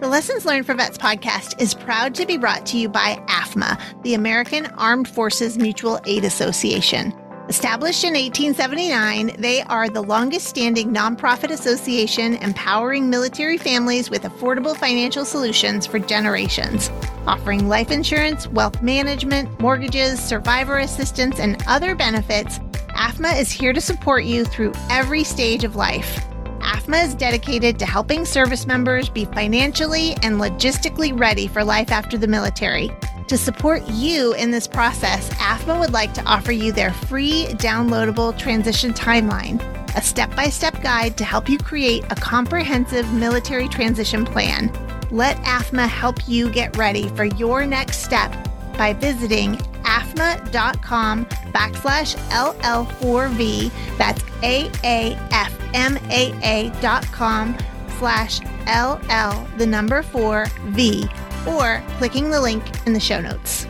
The Lessons Learned for Vets podcast is proud to be brought to you by AAFMAA, the American Armed Forces Mutual Aid Association. Established in 1879, they are the longest standing nonprofit association empowering military families with affordable financial solutions for generations, offering life insurance, wealth management, mortgages, survivor assistance, and other benefits. AAFMAA is here to support you through every stage of life. AAFMAA is dedicated to helping service members be financially and logistically ready for life after the military. To support you in this process, AAFMAA would like to offer you their free downloadable transition timeline, a step by step guide to help you create a comprehensive military transition plan. Let AAFMAA help you get ready for your next step by visiting aafmaa.com backslash LL4V. That's A-A-F-M-A-A dot com slash LL, the number four V or clicking the link in the show notes.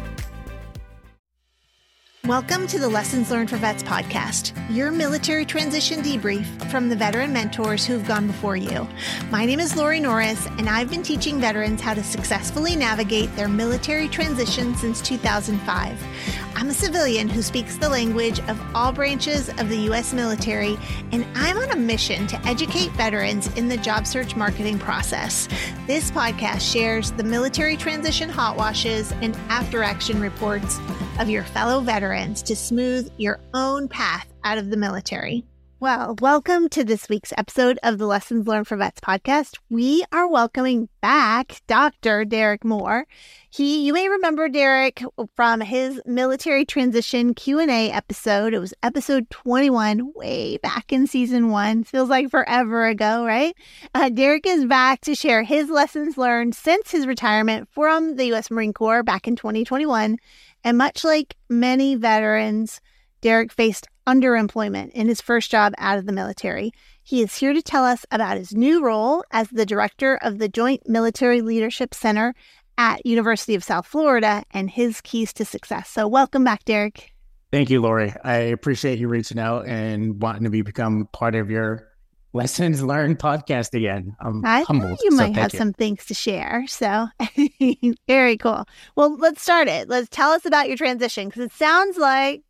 Welcome to the Lessons Learned for Vets podcast, your military transition debrief from the veteran mentors who've gone before you. My name is Lori Norris, and I've been teaching veterans how to successfully navigate their military transition since 2005. I'm a civilian who speaks the language of all branches of the U.S. military, and I'm on a mission to educate veterans in the job search marketing process. This podcast shares the military transition hot washes and after action reports of your fellow veterans to smooth your own path out of the military. Well, welcome to this week's episode of the Lessons Learned for Vets podcast. We are welcoming back Dr. Derek Moore. He, you may remember Derek from his military transition Q&A episode. It was episode 21, way back in season one. Feels like forever ago, right? Uh, Derek is back to share his lessons learned since his retirement from the U.S. Marine Corps back in 2021. And much like many veterans, Derek faced underemployment in his first job out of the military. He is here to tell us about his new role as the director of the Joint Military Leadership Center at University of South Florida and his keys to success. So welcome back, Derek. Thank you, Lori. I appreciate you reaching out and wanting to be become part of your lessons learned podcast again. I'm I humbled. you so might have you. some things to share. So very cool. Well, let's start it. Let's tell us about your transition because it sounds like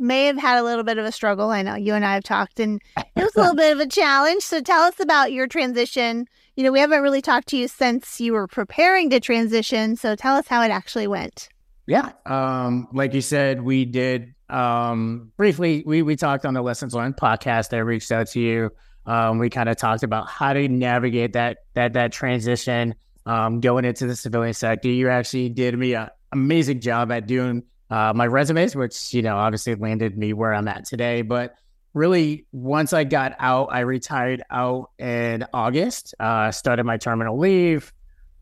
may have had a little bit of a struggle. I know you and I have talked, and it was a little bit of a challenge. So tell us about your transition. You know, we haven't really talked to you since you were preparing to transition. So tell us how it actually went. Yeah. Um, like you said, we did um briefly we we talked on the Lessons Learned podcast. I reached out to you. Um, we kind of talked about how to navigate that that that transition um going into the civilian sector. You actually did me an amazing job at doing uh, my resumes, which you know obviously landed me where I'm at today. But really, once I got out, I retired out in August. Uh, started my terminal leave.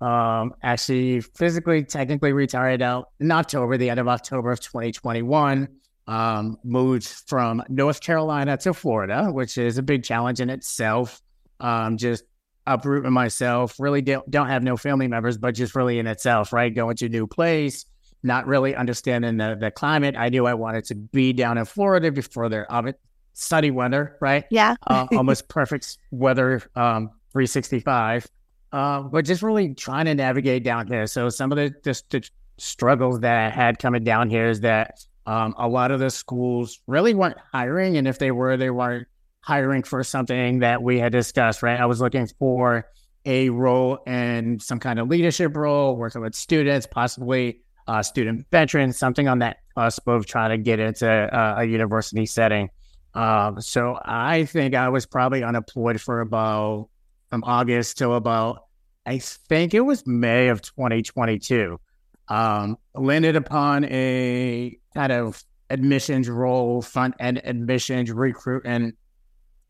Um, actually, physically, technically retired out in October, the end of October of 2021. Um, moved from North Carolina to Florida, which is a big challenge in itself. Um, just uprooting myself. Really don't don't have no family members, but just really in itself, right? Going to a new place, not really understanding the the climate. I knew I wanted to be down in Florida before the it sunny weather, right? Yeah. uh, almost perfect weather, um, 365. Uh, but just really trying to navigate down here. So some of the, the, the struggles that I had coming down here is that um, a lot of the schools really weren't hiring, and if they were, they weren't hiring for something that we had discussed. Right, I was looking for a role in some kind of leadership role, working with students, possibly uh, student veteran, something on that cusp of trying to get into uh, a university setting. Um, so I think I was probably unemployed for about from August till about I think it was May of 2022. Um, landed upon a kind of admissions role, front end admissions, recruit and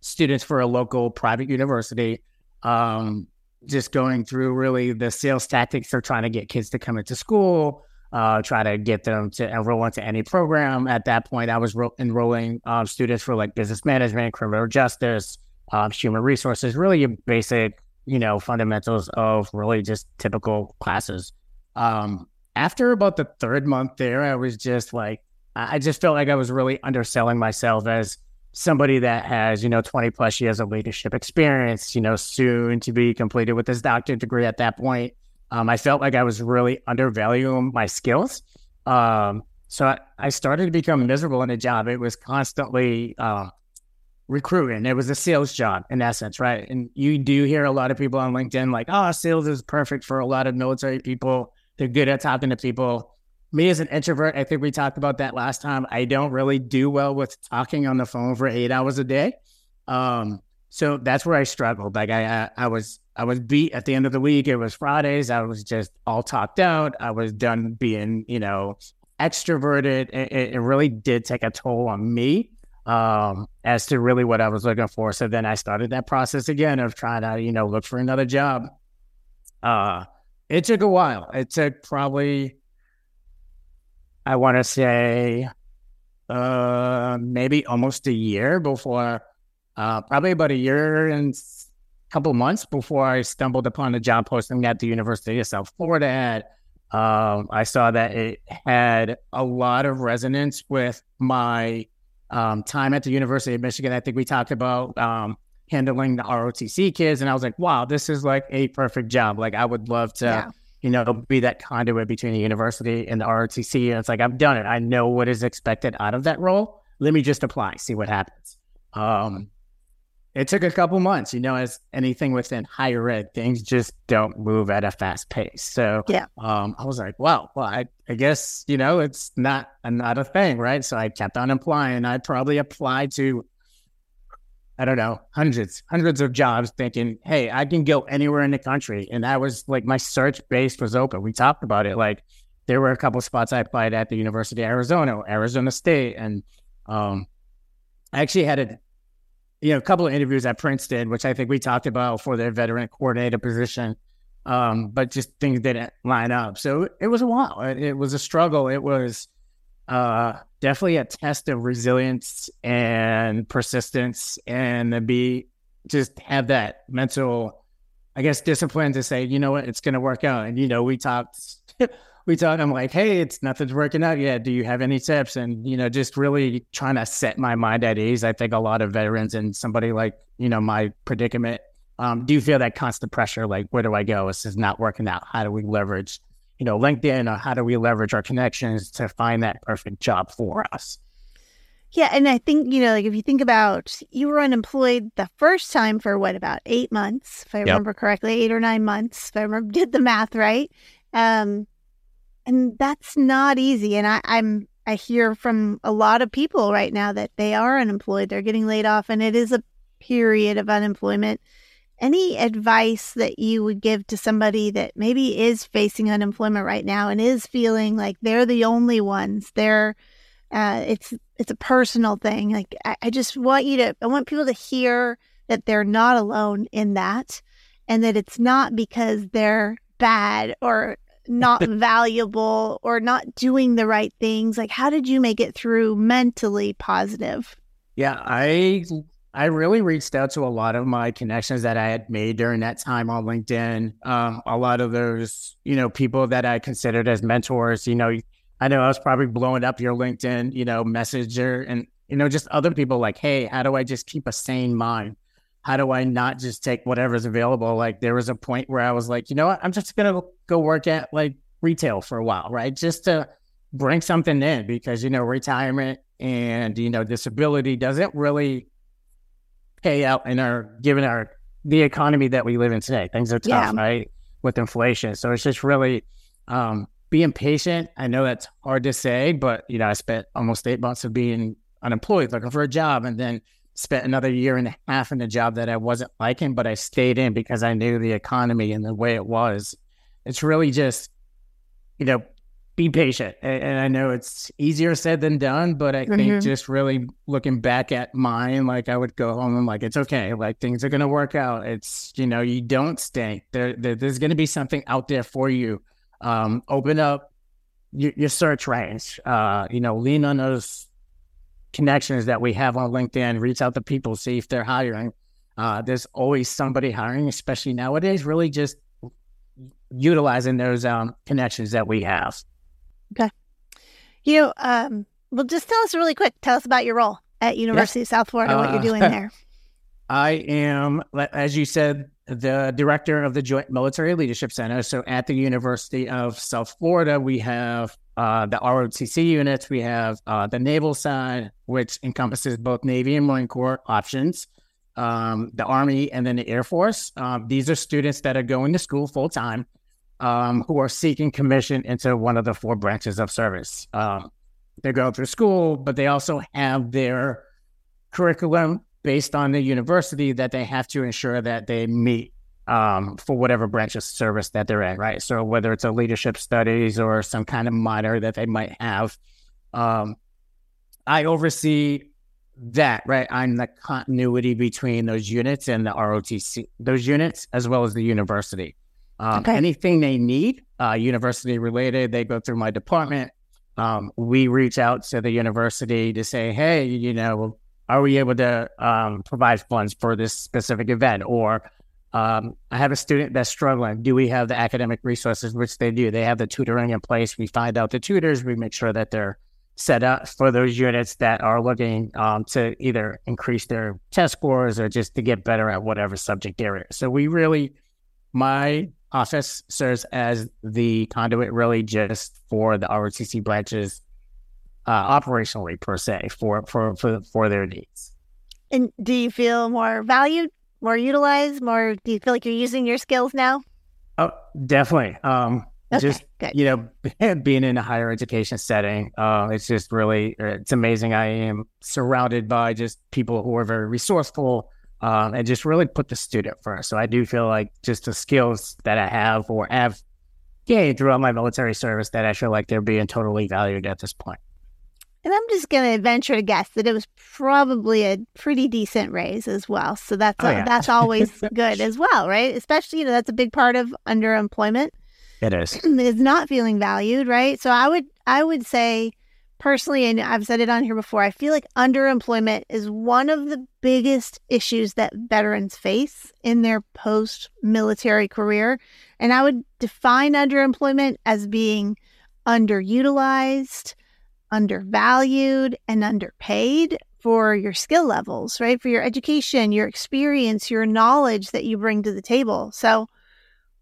students for a local private university. Um, just going through really the sales tactics for trying to get kids to come into school, uh, try to get them to enroll into any program. At that point, I was ro- enrolling um, students for like business management, criminal justice, um, human resources, really basic, you know, fundamentals of really just typical classes. Um, after about the third month there, I was just like, I just felt like I was really underselling myself as somebody that has, you know, 20 plus years of leadership experience, you know, soon to be completed with his doctorate degree at that point. Um, I felt like I was really undervaluing my skills. Um, so I, I, started to become miserable in the job. It was constantly uh, recruiting. It was a sales job in essence, right? And you do hear a lot of people on LinkedIn like, oh, sales is perfect for a lot of military people. They're good at talking to people me as an introvert, I think we talked about that last time. I don't really do well with talking on the phone for eight hours a day. Um, so that's where I struggled. Like I, I, I was, I was beat at the end of the week. It was Fridays. I was just all topped out. I was done being, you know, extroverted. It, it really did take a toll on me um, as to really what I was looking for. So then I started that process again of trying to, you know, look for another job. Uh, it took a while. It took probably I want to say uh, maybe almost a year before, uh, probably about a year and a couple months before I stumbled upon a job posting at the University of South Florida. Um, I saw that it had a lot of resonance with my um, time at the University of Michigan. I think we talked about um, handling the ROTC kids, and I was like, "Wow, this is like a perfect job. Like, I would love to yeah you know, be that conduit between the university and the ROTC. And it's like, I've done it. I know what is expected out of that role. Let me just apply, see what happens. Um, it took a couple months, you know, as anything within higher ed, things just don't move at a fast pace. So yeah, um, I was like, well, well, I, I guess, you know, it's not, not a thing, right? So I kept on applying. I probably applied to I don't know, hundreds, hundreds of jobs thinking, hey, I can go anywhere in the country. And that was like my search base was open. We talked about it. Like there were a couple spots I applied at the University of Arizona, Arizona State. And um, I actually had a, you know, a couple of interviews at Princeton, which I think we talked about for their veteran coordinator position. Um, but just things didn't line up. So it was a while. It, it was a struggle. It was, uh, definitely a test of resilience and persistence and to be just have that mental i guess discipline to say you know what it's going to work out and you know we talked we talked i'm like hey it's nothing's working out yet do you have any tips and you know just really trying to set my mind at ease i think a lot of veterans and somebody like you know my predicament um, do you feel that constant pressure like where do i go this is not working out how do we leverage you know, LinkedIn or how do we leverage our connections to find that perfect job for us? Yeah. And I think, you know, like if you think about you were unemployed the first time for what, about eight months, if I yep. remember correctly, eight or nine months, if I remember, did the math right. Um, and that's not easy. And I, I'm, I hear from a lot of people right now that they are unemployed, they're getting laid off, and it is a period of unemployment any advice that you would give to somebody that maybe is facing unemployment right now and is feeling like they're the only ones they're uh, it's it's a personal thing like I, I just want you to i want people to hear that they're not alone in that and that it's not because they're bad or not valuable or not doing the right things like how did you make it through mentally positive yeah i I really reached out to a lot of my connections that I had made during that time on LinkedIn. Um, a lot of those, you know, people that I considered as mentors. You know, I know I was probably blowing up your LinkedIn, you know, messenger and, you know, just other people like, hey, how do I just keep a sane mind? How do I not just take whatever's available? Like, there was a point where I was like, you know what? I'm just to go work at like retail for a while, right? Just to bring something in because, you know, retirement and, you know, disability doesn't really pay out in our given our the economy that we live in today. Things are tough, yeah. right? With inflation. So it's just really um, being patient. I know that's hard to say, but you know, I spent almost eight months of being unemployed, looking for a job, and then spent another year and a half in a job that I wasn't liking, but I stayed in because I knew the economy and the way it was. It's really just, you know, be patient. And I know it's easier said than done, but I mm-hmm. think just really looking back at mine, like I would go home and like, it's okay. Like things are going to work out. It's, you know, you don't stay there. there there's going to be something out there for you. Um, open up your, your search range, uh, you know, lean on those connections that we have on LinkedIn, reach out to people, see if they're hiring. Uh, there's always somebody hiring, especially nowadays, really just utilizing those um, connections that we have. Okay. You um, well, just tell us really quick. Tell us about your role. at University of South Florida, what you're doing Uh, there. I am, as you said, the director of the Joint Military Leadership Center. So at the University of South Florida, we have uh, the ROTC units, we have uh, the naval side, which encompasses both Navy and Marine Corps options, um, the Army, and then the Air Force. Um, these are students that are going to school full time um, who are seeking commission into one of the four branches of service. Um, they go through school, but they also have their curriculum based on the university that they have to ensure that they meet um, for whatever branch of service that they're in, right? So whether it's a leadership studies or some kind of minor that they might have, um, I oversee that, right? I'm the continuity between those units and the ROTC, those units, as well as the university. Um, Okay. Anything they need, uh, university related, they go through my department. Um, we reach out to the university to say, hey, you know, are we able to um, provide funds for this specific event? Or um, I have a student that's struggling. Do we have the academic resources? Which they do. They have the tutoring in place. We find out the tutors. We make sure that they're set up for those units that are looking um, to either increase their test scores or just to get better at whatever subject area. So we really, my office serves as the conduit really just for the ROTC branches uh, operationally per se for, for, for, for their needs. And do you feel more valued, more utilized, more? Do you feel like you're using your skills now? Oh, definitely. Um, Okay, just good. you know, being in a higher education setting, uh, it's just really it's amazing. I am surrounded by just people who are very resourceful um, and just really put the student first. So I do feel like just the skills that I have or have gained throughout my military service that I feel like they're being totally valued at this point. And I'm just going to venture to guess that it was probably a pretty decent raise as well. So that's Oh, uh, yeah. that's always good as well, right? Especially you know that's a big part of underemployment It is. is not feeling valued, right? So I would I would say personally, and I've said it on here before, I feel like underemployment is one of the biggest issues that veterans face in their post military career. And I would define underemployment as being underutilized, undervalued, and underpaid for your skill levels, right? For your education, your experience, your knowledge that you bring to the table. So,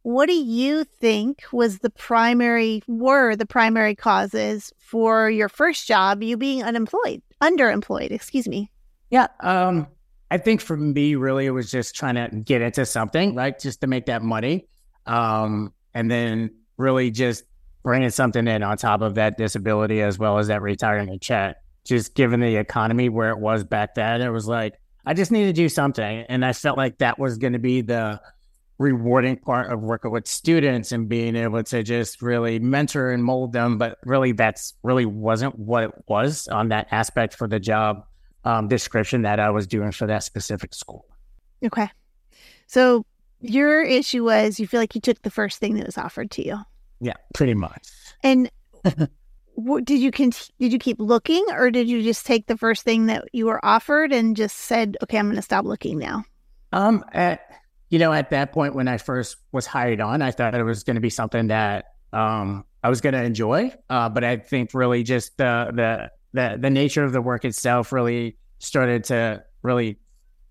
what do you think was the primary were the primary causes for your first job you being unemployed underemployed excuse me Yeah. Um, I think for me, really, it was just trying to get into something, right? Just to make that money. Um, and then really just bringing something in on top of that disability as well as that retirement check. Just given the economy where it was back then, it was like, I just need to do something. And I felt like that was going to be the rewarding part of working with students and being able to just really mentor and mold them. But really, that's really wasn't what it was on that aspect for the job um, description that I was doing for that specific school. okay so your issue was you feel like you took the first thing that was offered to you Yeah, pretty much. and w- did you con- did you keep looking or did you just take the first thing that you were offered and just said okay i'm going to stop looking now Um, at you know, at that point when I first was hired on, I thought it was going to be something that um I was going to enjoy. Uh, but I think really just the the the the nature of the work itself really started to really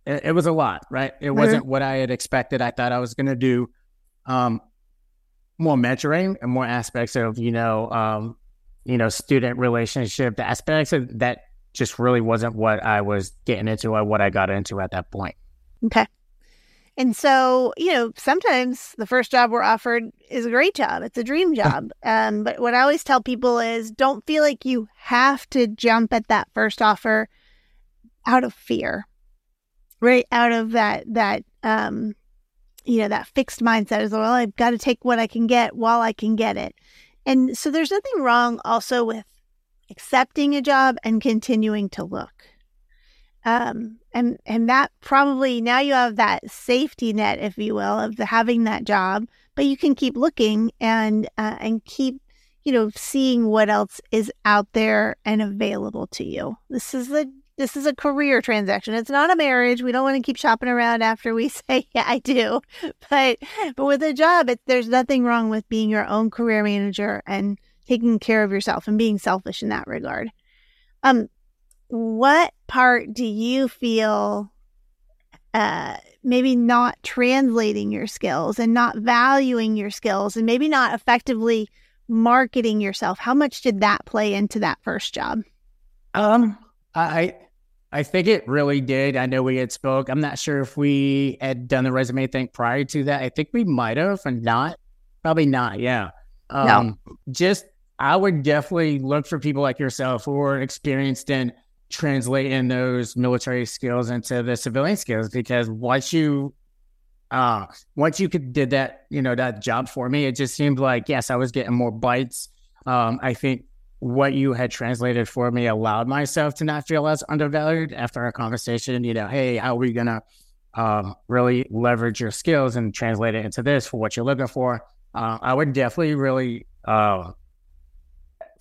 it, it was a lot, right? It wasn't what I had expected. I thought I was going to do um more mentoring and more aspects of you know um you know student relationship the aspects of that just really wasn't what I was getting into or what I got into at that point. Okay. And so, you know, sometimes the first job we're offered is a great job. It's a dream job. um, but what I always tell people is don't feel like you have to jump at that first offer out of fear. Right? Out of that that um you know, that fixed mindset is well, I've got to take what I can get while I can get it. And so there's nothing wrong also with accepting a job and continuing to look um and and that probably now you have that safety net if you will of the having that job but you can keep looking and uh, and keep you know seeing what else is out there and available to you this is a this is a career transaction it's not a marriage we don't want to keep shopping around after we say yeah i do but but with a job it, there's nothing wrong with being your own career manager and taking care of yourself and being selfish in that regard um what part do you feel uh, maybe not translating your skills and not valuing your skills and maybe not effectively marketing yourself? How much did that play into that first job? Um, I I think it really did. I know we had spoke. I'm not sure if we had done the resume thing prior to that. I think we might have, and not probably not. Yeah. Um, no. Just I would definitely look for people like yourself who are experienced in translating those military skills into the civilian skills because once you uh once you could did that you know that job for me it just seemed like yes i was getting more bites um i think what you had translated for me allowed myself to not feel as undervalued after our conversation you know hey how are we gonna um, really leverage your skills and translate it into this for what you're looking for uh, i would definitely really uh,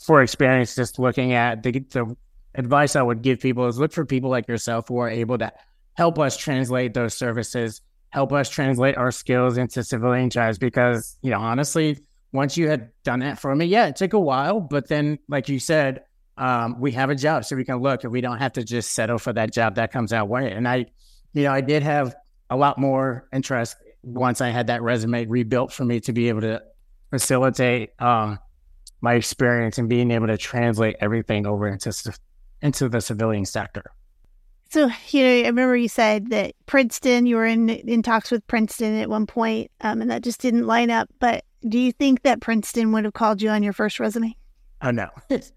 for experience just looking at the, the advice I would give people is look for people like yourself who are able to help us translate those services, help us translate our skills into civilian jobs. Because, you know, honestly, once you had done that for me, yeah, it took a while. But then, like you said, um, we have a job so we can look and we don't have to just settle for that job that comes our way. And I, you know, I did have a lot more interest once I had that resume rebuilt for me to be able to facilitate um, my experience and being able to translate everything over into into the civilian sector. So, you know, I remember you said that Princeton, you were in in talks with Princeton at one point, um, and that just didn't line up. But do you think that Princeton would have called you on your first resume? Oh no, definitely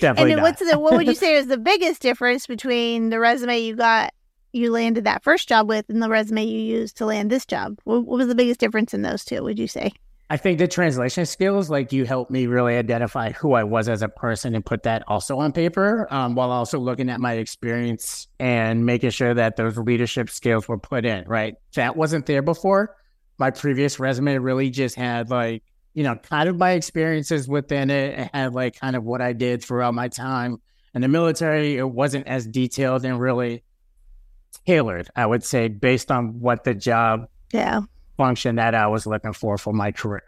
and not. What's the what would you say is the biggest difference between the resume you got you landed that first job with and the resume you used to land this job? What, what was the biggest difference in those two? Would you say? I think the translation skills, like you helped me really identify who I was as a person and put that also on paper, um, while also looking at my experience and making sure that those leadership skills were put in, right? That wasn't there before. My previous resume really just had like, you know, kind of my experiences within it. It had like kind of what I did throughout my time in the military. It wasn't as detailed and really tailored, I would say, based on what the job yeah function that I was looking for for my career.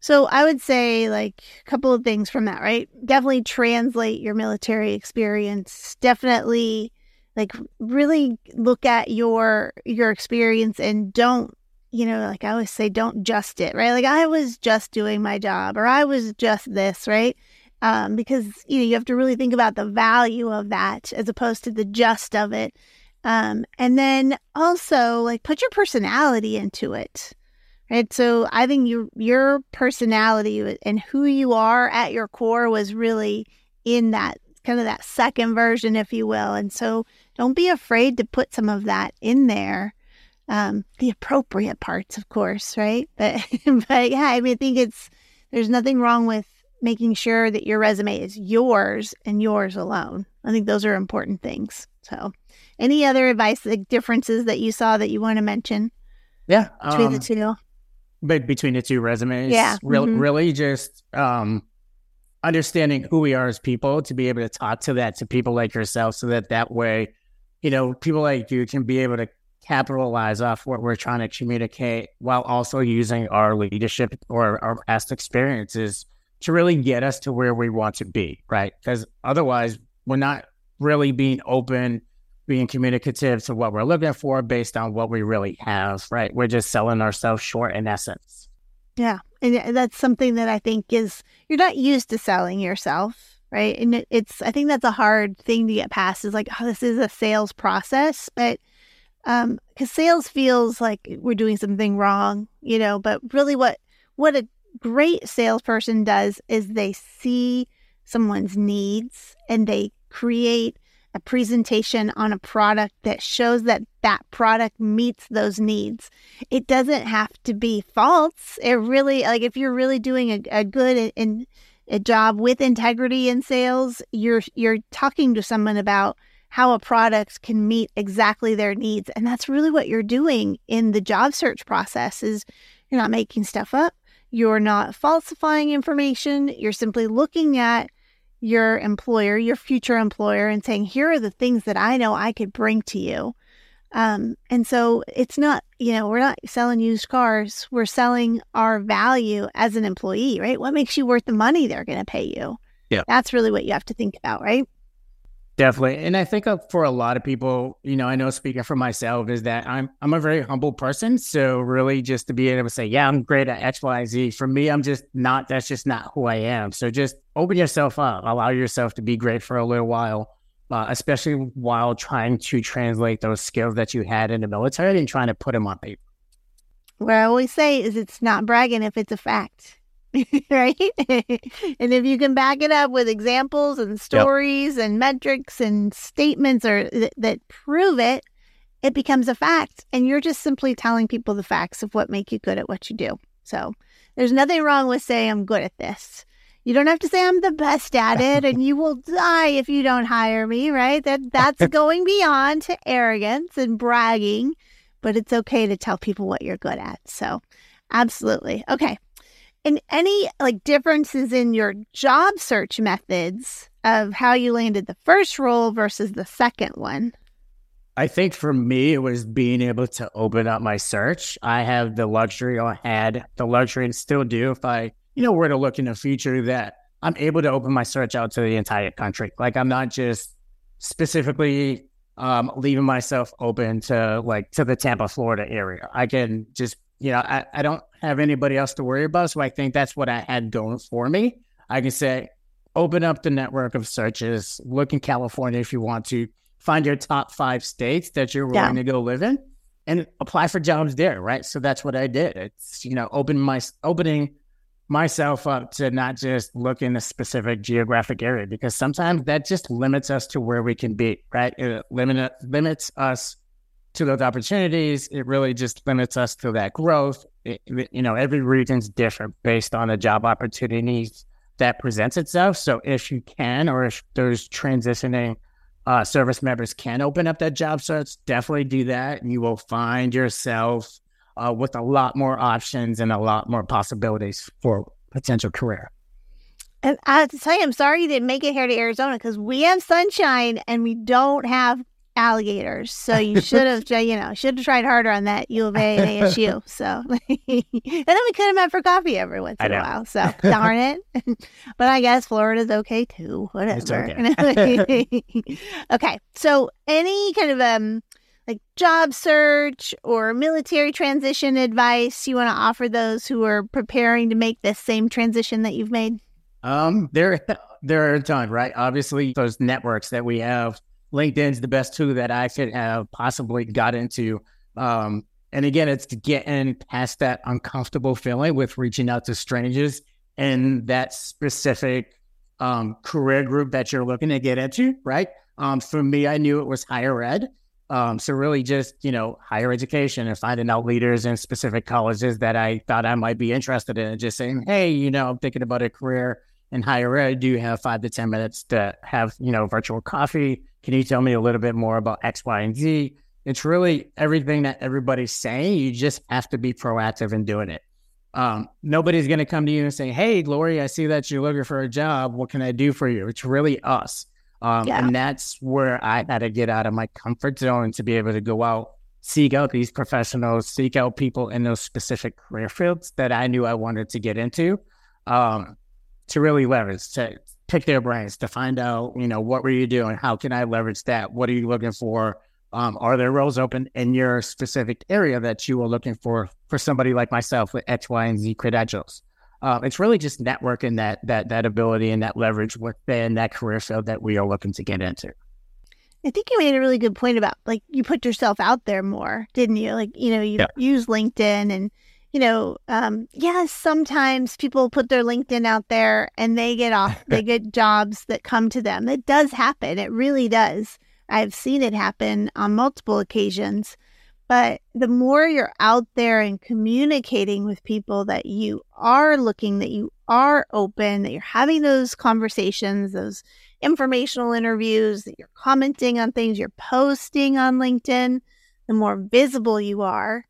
So I would say like a couple of things from that, right? Definitely translate your military experience. Definitely like really look at your your experience and don't you know like i always say don't just it right like i was just doing my job or i was just this right um, because you know you have to really think about the value of that as opposed to the just of it um, and then also like put your personality into it. Right. So I think your your personality and who you are at your core was really in that kind of that second version, if you will. And so don't be afraid to put some of that in there. Um, the appropriate parts, of course, right? But but yeah, I mean I think it's there's nothing wrong with making sure that your resume is yours and yours alone. I think those are important things. So any other advice, like differences that you saw that you want to mention? Yeah, between um, the two. But between the two resumes, yeah, re- mm-hmm. really just um, understanding who we are as people to be able to talk to that to people like yourself, so that that way, you know, people like you can be able to capitalize off what we're trying to communicate while also using our leadership or our past experiences to really get us to where we want to be, right? Because otherwise, we're not really being open being communicative to what we're looking for based on what we really have, right? We're just selling ourselves short in essence. Yeah. And uh, that's something that I think is, you're not used to selling yourself, right? And it's, I think that's a hard thing to get past is like, oh, this is a sales process. But, um, because sales feels like we're doing something wrong, you know, but really what, what a great salesperson does is they see someone's needs and they create a presentation on a product that shows that that product meets those needs. It doesn't have to be false. It really, like, if you're really doing a, a good and a job with integrity in sales, you're you're talking to someone about how a product can meet exactly their needs, and that's really what you're doing in the job search process. Is you're not making stuff up. You're not falsifying information. You're simply looking at your employer, your future employer, and saying, here are the things that I know I could bring to you. Um, and so it's not, you know, we're not selling used cars. We're selling our value as an employee, right? What makes you worth the money they're going to pay you? yeah. that's really what you have to think about, right? Definitely. And I think uh, for a lot of people, you know, I know speaking for myself is that I'm I'm a very humble person. So really just to be able to say, yeah, I'm great at X, Y, Z. For me, I'm just not that's just not who I am. So just open yourself up, allow yourself to be great for a little while. Uh, especially while trying to translate those skills that you had in the military and trying to put them on paper. What I always say is it's not bragging if it's a fact. right? and if you can back it up with examples and stories yep. and metrics and statements or th- that prove it, it becomes a fact. And you're just simply telling people the facts of what make you good at what you do. So there's nothing wrong with saying I'm good at this. You don't have to say I'm the best at it and you will die if you don't hire me, right? That that's going beyond to arrogance and bragging, but it's okay to tell people what you're good at. So, absolutely. Okay and any like differences in your job search methods of how you landed the first role versus the second one? I think for me, it was being able to open up my search. I have the luxury, or had the luxury, and still do, if I, you know, were to look in the future, that I'm able to open my search out to the entire country. Like I'm not just specifically um, leaving myself open to like to the Tampa, Florida area. I can just you know, I, I don't have anybody else to worry about. So I think that's what I had going for me. I can say, open up the network of searches, look in California if you want to, find your top five states that you're willing yeah. to go live in and apply for jobs there, right? So that's what I did. It's, you know, open my opening myself up to not just look in a specific geographic area because sometimes that just limits us to where we can be, right? It limit, limits us to those opportunities, it really just limits us to that growth. It, you know, every region's different based on the job opportunities that presents itself. So if you can, or if those transitioning uh, service members can open up that job search, definitely do that, and you will find yourself uh, with a lot more options and a lot more possibilities for potential career. And I have to tell you, I'm sorry you didn't make it here to Arizona because we have sunshine and we don't have alligators. So you should have, you know, should have tried harder on that U of A and ASU. So, and then we could have met for coffee every once in a while. So darn it. but I guess Florida's okay too. Whatever. Okay. okay. So any kind of um like job search or military transition advice you want to offer those who are preparing to make this same transition that you've made? Um, there, there are a ton, right? Obviously, those networks that we have LinkedIn's the best tool that I could have possibly got into. Um, and again, it's getting past that uncomfortable feeling with reaching out to strangers and that specific um, career group that you're looking to get into, right? Um, for me, I knew it was higher ed. Um, so really just, you know, higher education and finding out leaders in specific colleges that I thought I might be interested in and just saying, hey, you know, I'm thinking about a career in higher ed. Do you have five to 10 minutes to have, you know, virtual coffee? Can you tell me a little bit more about X, Y, and Z? It's really everything that everybody's saying. You just have to be proactive in doing it. Um, nobody's going to come to you and say, Hey, Lori, I see that you're looking for a job. What can I do for you? It's really us. Um, yeah. And that's where I had to get out of my comfort zone to be able to go out, seek out these professionals, seek out people in those specific career fields that I knew I wanted to get into um, to really leverage, to, pick their brains to find out, you know, what were you doing? How can I leverage that? What are you looking for? Um, are there roles open in your specific area that you are looking for for somebody like myself with X, Y, and Z credentials? Uh, it's really just networking that that that ability and that leverage within that career field that we are looking to get into. I think you made a really good point about like you put yourself out there more, didn't you? Like you know you yeah. use LinkedIn and you know, um, yes, sometimes people put their LinkedIn out there and they get off, they get jobs that come to them. It does happen. It really does. I've seen it happen on multiple occasions. But the more you're out there and communicating with people that you are looking, that you are open, that you're having those conversations, those informational interviews, that you're commenting on things, you're posting on LinkedIn, the more visible you are,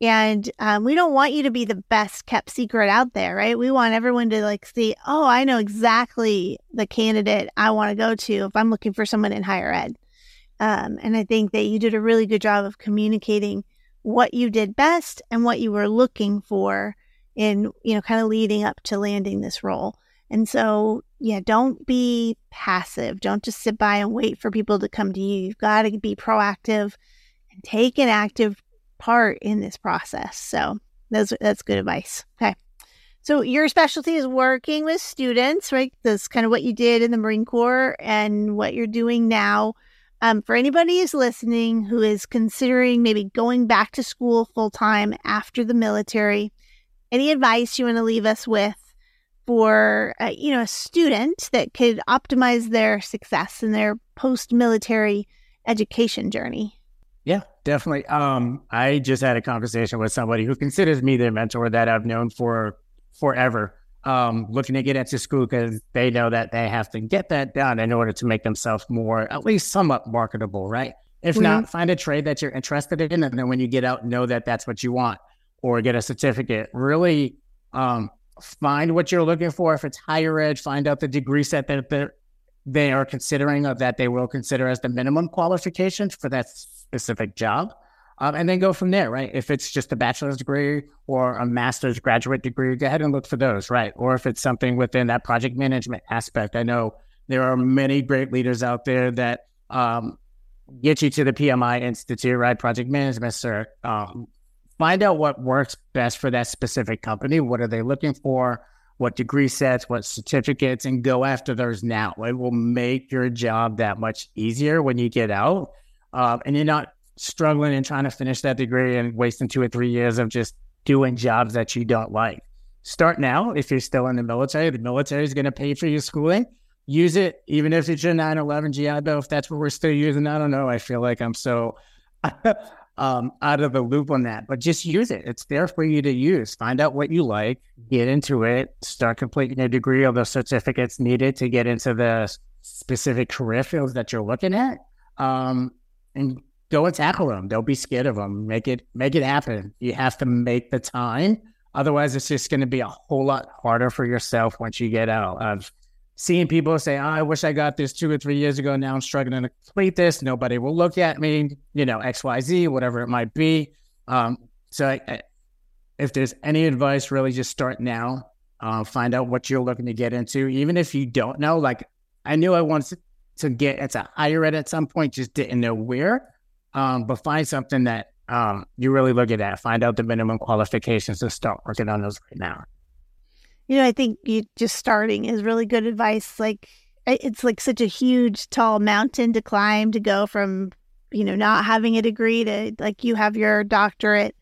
and um, we don't want you to be the best kept secret out there, right? We want everyone to like see, oh, I know exactly the candidate I want to go to if I'm looking for someone in higher ed. Um, and I think that you did a really good job of communicating what you did best and what you were looking for in, you know, kind of leading up to landing this role. And so, yeah, don't be passive. Don't just sit by and wait for people to come to you. You've got to be proactive and take an active part in this process. So that's that's good advice. Okay. So your specialty is working with students, right? That's kind of what you did in the Marine Corps and what you're doing now. Um, for anybody who's listening who is considering maybe going back to school full time after the military, any advice you want to leave us with for uh, you know a student that could optimize their success in their post military education journey? Definitely. Um, I just had a conversation with somebody who considers me their mentor that I've known for forever. Um, looking to get into school because they know that they have to get that done in order to make themselves more, at least somewhat marketable, right? If mm-hmm. not, find a trade that you're interested in, and then when you get out, know that that's what you want, or get a certificate. Really, um, find what you're looking for. If it's higher ed, find out the degree set that they're, they are considering or that they will consider as the minimum qualifications for that specific job. Um, and then go from there, right? If it's just a bachelor's degree or a master's graduate degree, go ahead and look for those, right? Or if it's something within that project management aspect, I know there are many great leaders out there that um, get you to the PMI Institute, right? Project management, sir. Um, find out what works best for that specific company. What are they looking for? What degree sets, what certificates, and go after those now. It will make your job that much easier when you get out. Um, and you're not struggling and trying to finish that degree and wasting two or three years of just doing jobs that you don't like. Start now if you're still in the military. The military is going to pay for your schooling. Use it, even if it's your 9 11 GI Bill, if that's what we're still using. I don't know. I feel like I'm so um, out of the loop on that, but just use it. It's there for you to use. Find out what you like, get into it, start completing a degree or the certificates needed to get into the specific career fields that you're looking at. Um, and go and tackle them. Don't be scared of them. Make it make it happen. You have to make the time. Otherwise, it's just going to be a whole lot harder for yourself once you get out. Of seeing people say, oh, "I wish I got this two or three years ago. Now I'm struggling to complete this. Nobody will look at me. You know, X, Y, Z, whatever it might be." Um, so, I, I, if there's any advice, really just start now. Uh, find out what you're looking to get into, even if you don't know. Like I knew I wanted to get into higher ed at some point, just didn't know where. Um, but find something that um, you really look at. Find out the minimum qualifications and start working on those right now. You know, I think you just starting is really good advice. Like it's like such a huge, tall mountain to climb to go from, you know, not having a degree to like you have your doctorate.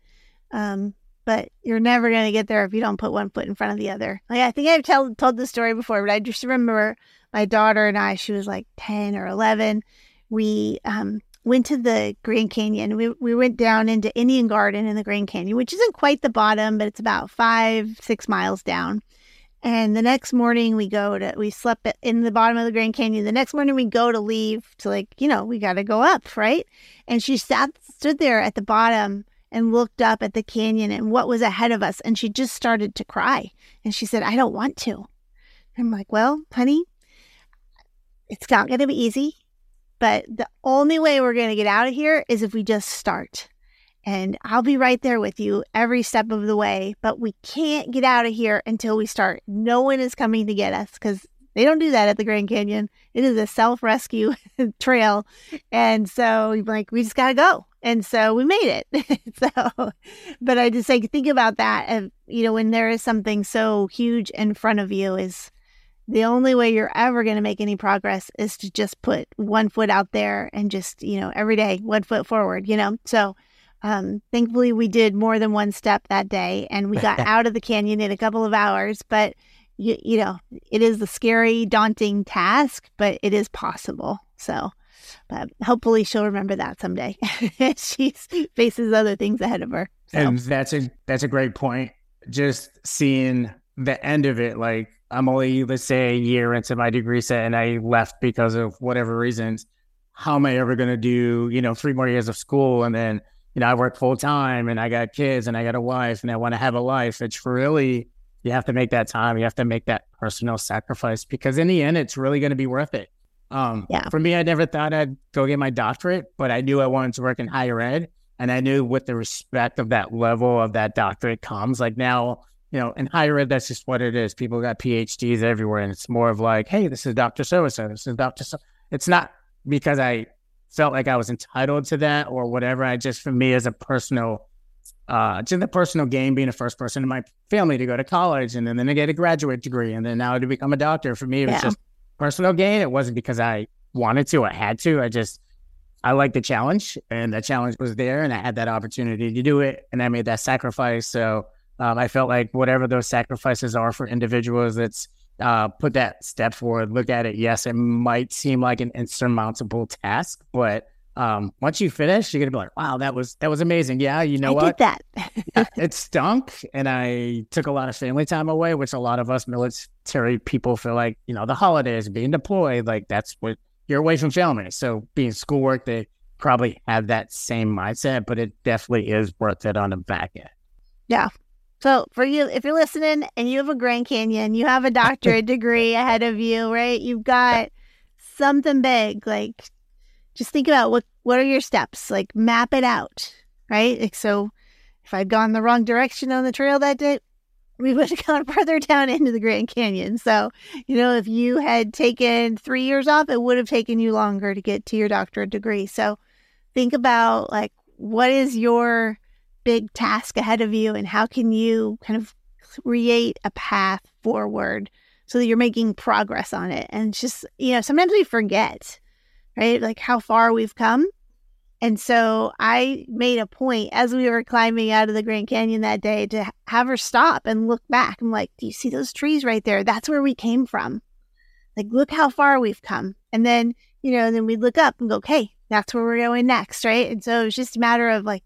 Um, but you're never going to get there if you don't put one foot in front of the other. Like, I think I've tell, told this story before, but I just remember my daughter and I, she was like 10 or 11. We um, went to the Grand Canyon. We, we went down into Indian Garden in the Grand Canyon, which isn't quite the bottom, but it's about five, six miles down. And the next morning we go to, we slept in the bottom of the Grand Canyon. The next morning we go to leave to like, you know, we got to go up, right? And she sat, stood there at the bottom and looked up at the canyon and what was ahead of us. And she just started to cry. And she said, I don't want to. I'm like, well, honey, it's not going to be easy. But the only way we're going to get out of here is if we just start. And I'll be right there with you every step of the way. But we can't get out of here until we start. No one is coming to get us because they don't do that at the Grand Canyon. It is a self rescue trail. And so like, we just got to go. And so we made it. so, but I just like think about that. And, you know, when there is something so huge in front of you, is the only way you're ever going to make any progress is to just put one foot out there and just, you know, every day, one foot forward, you know? So, um, thankfully, we did more than one step that day and we got out of the canyon in a couple of hours. But, you, you know, it is a scary, daunting task, but it is possible. So, but hopefully she'll remember that someday. she faces other things ahead of her. So. And that's a that's a great point. Just seeing the end of it, like I'm only, let's say, a year into my degree set and I left because of whatever reasons. How am I ever going to do, you know, three more years of school? And then, you know, I work full time and I got kids and I got a wife and I want to have a life. It's really, you have to make that time. You have to make that personal sacrifice because in the end, it's really going to be worth it. Um, yeah. For me, I never thought I'd go get my doctorate, but I knew I wanted to work in higher ed. And I knew with the respect of that level of that doctorate comes, like now you know, in higher ed, that's just what it is. People got PhDs everywhere, and it's more of like, hey, this is Doctor So and So. This is Doctor So. It's not because I felt like I was entitled to that or whatever. I just, for me, as a personal, uh, just a personal gain, being the first person in my family to go to college and then, then to get a graduate degree and then now to become a doctor. For me, it was yeah. just personal gain. It wasn't because I wanted to, I had to. I just, I liked the challenge and the challenge was there and I had that opportunity to do it and I made that sacrifice. So um, I felt like whatever those sacrifices are for individuals, it's uh, put that step forward, look at it. Yes, it might seem like an insurmountable task, but um, once you finish, you're gonna be like, "Wow, that was that was amazing." Yeah, you know I what? Did that? yeah, it stunk, and I took a lot of family time away, which a lot of us military people feel like, you know, the holidays, being deployed, like that's what you're away from family. So being schoolwork, they probably have that same mindset, but it definitely is worth it on the back end. Yeah, so for you, if you're listening and you have a Grand Canyon, you have a doctorate degree ahead of you, right? You've got something big. Like, just think about what what are your steps? Like, map it out, right? Like, so if I'd gone the wrong direction on the trail that day, we would have gone further down into the Grand Canyon. So, you know, if you had taken three years off, it would have taken you longer to get to your doctorate degree. So, think about like what is your big task ahead of you and how can you kind of create a path forward so that you're making progress on it? And just you know sometimes we forget right like how far we've come. And so i made a point as we were climbing out of the grand canyon that day to have her stop and look back. I'm like do you see those trees right there? That's where we came from. Like look how far we've come. And then you know then we'd look up and go okay that's where we're going next right? And so it's just a matter of like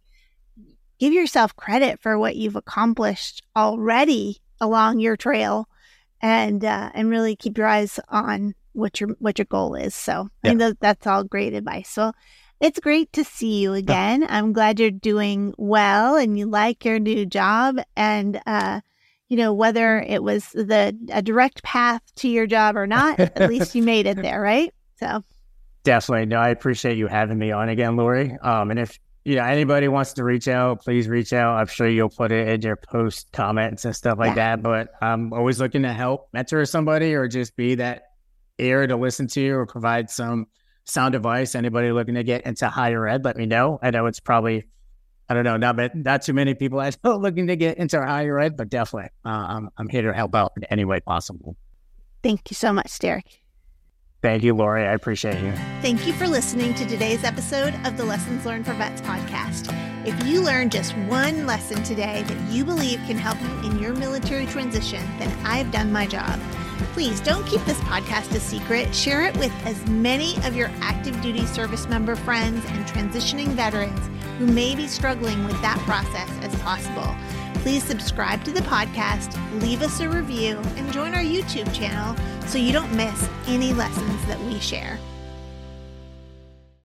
give yourself credit for what you've accomplished already along your trail and uh, and really keep your eyes on what your what your goal is. So yeah. I think that, that's all great advice. So it's great to see you again. I'm glad you're doing well and you like your new job and uh you know whether it was the a direct path to your job or not, at least you made it there, right? So Definitely. No, I appreciate you having me on again, Lori. Um, and if yeah, anybody wants to reach out, please reach out. I'm sure you'll put it in your post comments and stuff like yeah. that. But I'm always looking to help mentor somebody or just be that ear to listen to or provide some sound advice. Anybody looking to get into higher ed, let me know. I know it's probably, I don't know, not, not too many people I know looking to get into higher ed, but definitely uh, I'm, I'm here to help out in any way possible. Thank you so much, Derek. Thank you, Lori. I appreciate you. Thank you for listening to today's episode of the Lessons Learned for Vets podcast. If you learned just one lesson today that you believe can help you in your military transition, then I've done my job. Please don't keep this podcast a secret. Share it with as many of your active duty service member friends and transitioning veterans who may be struggling with that process as possible. Please subscribe to the podcast, leave us a review, and join our YouTube channel so you don't miss any lessons that we share.